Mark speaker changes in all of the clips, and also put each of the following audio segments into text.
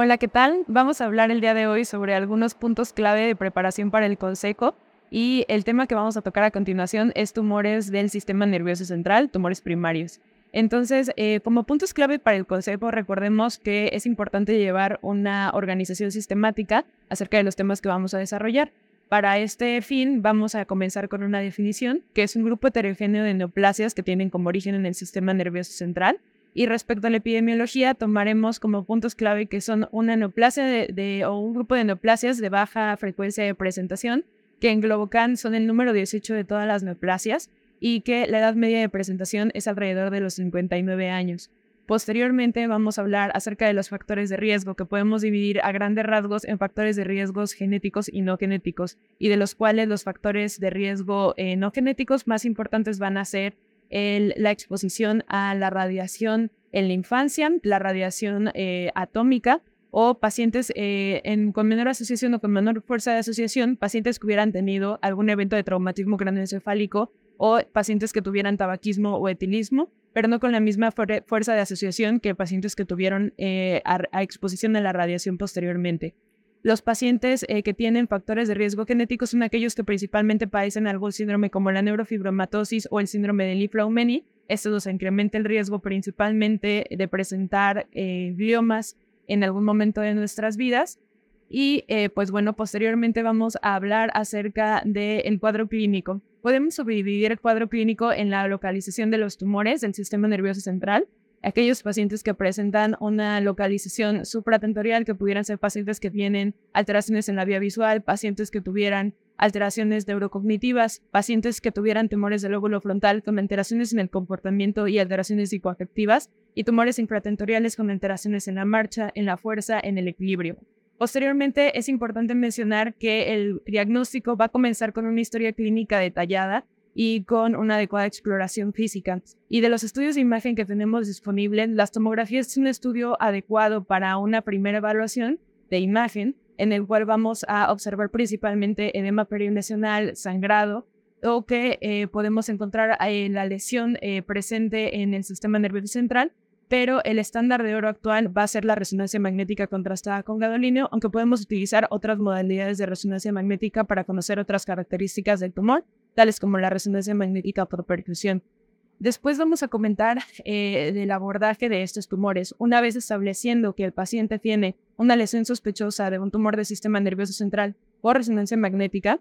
Speaker 1: Hola, ¿qué tal? Vamos a hablar el día de hoy sobre algunos puntos clave de preparación para el consejo y el tema que vamos a tocar a continuación es tumores del sistema nervioso central, tumores primarios. Entonces, eh, como puntos clave para el consejo, recordemos que es importante llevar una organización sistemática acerca de los temas que vamos a desarrollar. Para este fin, vamos a comenzar con una definición, que es un grupo heterogéneo de neoplasias que tienen como origen en el sistema nervioso central y respecto a la epidemiología, tomaremos como puntos clave que son una neoplasia o un grupo de neoplasias de baja frecuencia de presentación, que en Globocan son el número 18 de todas las neoplasias y que la edad media de presentación es alrededor de los 59 años. Posteriormente vamos a hablar acerca de los factores de riesgo que podemos dividir a grandes rasgos en factores de riesgos genéticos y no genéticos, y de los cuales los factores de riesgo eh, no genéticos más importantes van a ser la exposición a la radiación en la infancia, la radiación eh, atómica o pacientes eh, con menor asociación o con menor fuerza de asociación, pacientes que hubieran tenido algún evento de traumatismo craneoencefálico o pacientes que tuvieran tabaquismo o etilismo, pero no con la misma fuerza de asociación que pacientes que tuvieron eh, a exposición a la radiación posteriormente. Los pacientes eh, que tienen factores de riesgo genéticos son aquellos que principalmente padecen algún síndrome como la neurofibromatosis o el síndrome de Li-Fraumeni. Esto nos incrementa el riesgo principalmente de presentar eh, gliomas en algún momento de nuestras vidas. Y eh, pues bueno, posteriormente vamos a hablar acerca del cuadro clínico. Podemos subdividir el cuadro clínico en la localización de los tumores del sistema nervioso central, aquellos pacientes que presentan una localización supratentorial, que pudieran ser pacientes que tienen alteraciones en la vía visual, pacientes que tuvieran alteraciones neurocognitivas, pacientes que tuvieran tumores del lóbulo frontal con alteraciones en el comportamiento y alteraciones psicoafectivas, y tumores infratentoriales con alteraciones en la marcha, en la fuerza, en el equilibrio. Posteriormente, es importante mencionar que el diagnóstico va a comenzar con una historia clínica detallada y con una adecuada exploración física. Y de los estudios de imagen que tenemos disponibles, las tomografías es un estudio adecuado para una primera evaluación de imagen, en el cual vamos a observar principalmente edema perinesional, sangrado, o que eh, podemos encontrar en la lesión eh, presente en el sistema nervioso central, pero el estándar de oro actual va a ser la resonancia magnética contrastada con gadolíneo, aunque podemos utilizar otras modalidades de resonancia magnética para conocer otras características del tumor tales como la resonancia magnética por percusión. Después vamos a comentar eh, del abordaje de estos tumores. Una vez estableciendo que el paciente tiene una lesión sospechosa de un tumor del sistema nervioso central por resonancia magnética,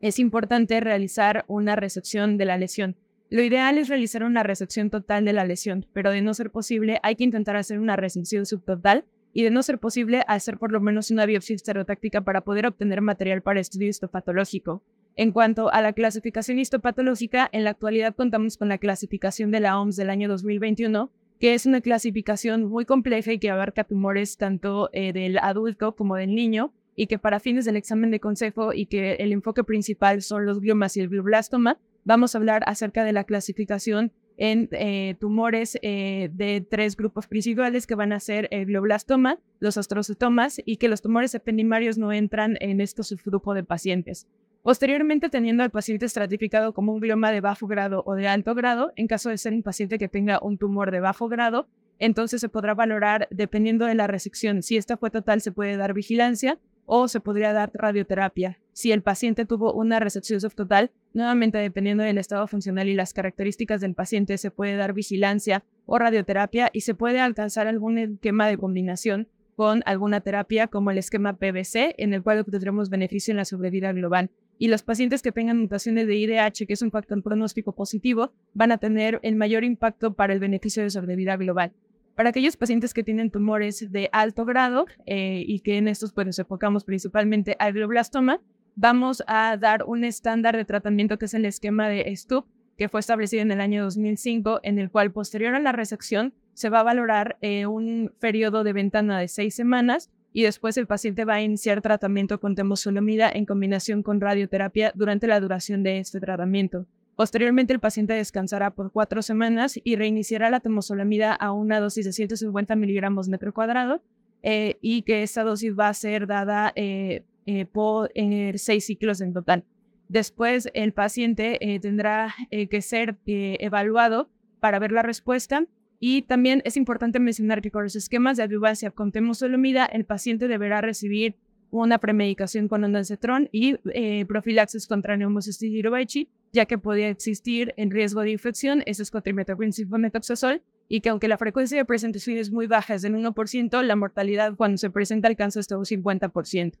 Speaker 1: es importante realizar una resección de la lesión. Lo ideal es realizar una resección total de la lesión, pero de no ser posible hay que intentar hacer una resección subtotal y de no ser posible hacer por lo menos una biopsia estereotáctica para poder obtener material para estudio histopatológico. En cuanto a la clasificación histopatológica, en la actualidad contamos con la clasificación de la OMS del año 2021, que es una clasificación muy compleja y que abarca tumores tanto eh, del adulto como del niño, y que para fines del examen de consejo y que el enfoque principal son los gliomas y el glioblastoma, vamos a hablar acerca de la clasificación en eh, tumores eh, de tres grupos principales que van a ser el glioblastoma, los astrocytomas y que los tumores ependimarios no entran en este subgrupo de pacientes. Posteriormente, teniendo al paciente estratificado como un glioma de bajo grado o de alto grado, en caso de ser un paciente que tenga un tumor de bajo grado, entonces se podrá valorar dependiendo de la resección. Si esta fue total, se puede dar vigilancia o se podría dar radioterapia. Si el paciente tuvo una resección subtotal, nuevamente dependiendo del estado funcional y las características del paciente, se puede dar vigilancia o radioterapia y se puede alcanzar algún esquema de combinación con alguna terapia como el esquema PBC, en el cual obtendremos beneficio en la sobrevida global y los pacientes que tengan mutaciones de IDH, que es un factor pronóstico positivo, van a tener el mayor impacto para el beneficio de sobrevida global. Para aquellos pacientes que tienen tumores de alto grado eh, y que en estos pues, nos enfocamos principalmente al glioblastoma, vamos a dar un estándar de tratamiento que es el esquema de STUP, que fue establecido en el año 2005, en el cual posterior a la resección se va a valorar eh, un periodo de ventana de seis semanas y después el paciente va a iniciar tratamiento con temozolomida en combinación con radioterapia durante la duración de este tratamiento. Posteriormente, el paciente descansará por cuatro semanas y reiniciará la temozolomida a una dosis de 150 miligramos metro cuadrado eh, y que esta dosis va a ser dada eh, eh, por seis ciclos en total. Después, el paciente tendrá que ser evaluado para ver la respuesta Y también es importante mencionar que con los esquemas de adyuvancia con temozolomida, el paciente deberá recibir una premedicación con ondansetron y eh, profilaxis contra neumocistis girovechi, ya que podía existir en riesgo de infección, ese es cotrimetoprim sulfonetoxazol, y que aunque la frecuencia de presentación es muy baja, es del 1%, la mortalidad cuando se presenta alcanza hasta un 50%.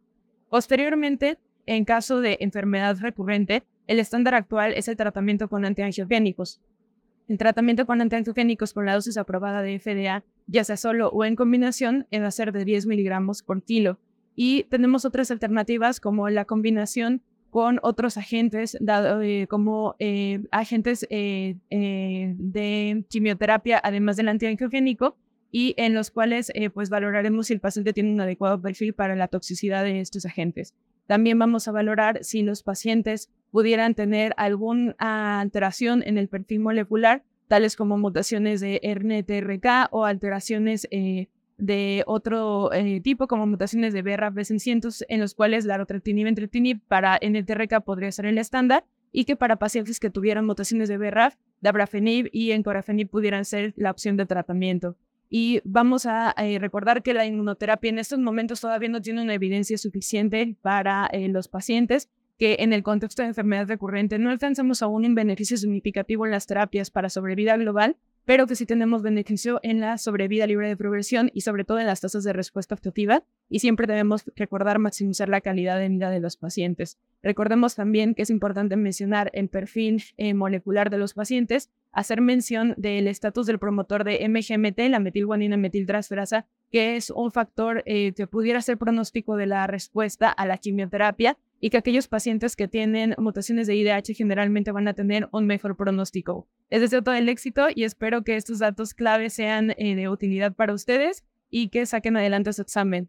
Speaker 1: Posteriormente, en caso de enfermedad recurrente, el estándar actual es el tratamiento con antiangiogénicos. El tratamiento con antiangiogénicos con la dosis aprobada de FDA, ya sea solo o en combinación, va a de 10 miligramos por kilo. Y tenemos otras alternativas como la combinación con otros agentes, eh, como eh, agentes eh, de quimioterapia, además del antiangiogénico, y en los cuales pues valoraremos si el paciente tiene un adecuado perfil para la toxicidad de estos agentes. También vamos a valorar si los pacientes pudieran tener alguna alteración en el perfil molecular, tales como mutaciones de RNTRK o alteraciones eh, de otro eh, tipo, como mutaciones de BRAF B600, en los cuales la rotretinib entretinib para NTRK podría ser el estándar, y que para pacientes que tuvieran mutaciones de BRAF, dabrafenib y encorafenib pudieran ser la opción de tratamiento. Y vamos a eh, recordar que la inmunoterapia en estos momentos todavía no tiene una evidencia suficiente para los pacientes, que en el contexto de enfermedad recurrente no alcanzamos aún un beneficio significativo en las terapias para sobrevida global, pero que sí tenemos beneficio en la sobrevida libre de progresión y sobre todo en las tasas de respuesta objetiva. Y siempre debemos recordar maximizar la calidad de vida de los pacientes. Recordemos también que es importante mencionar el perfil eh, molecular de los pacientes, hacer mención del estatus del promotor de MGMT, la metilguanina metiltransferasa, que es un factor eh, que pudiera ser pronóstico de la respuesta a la quimioterapia y que aquellos pacientes que tienen mutaciones de IDH generalmente van a tener un mejor pronóstico. Les deseo todo el éxito y espero que estos datos clave sean eh, de utilidad para ustedes y que saquen adelante su examen.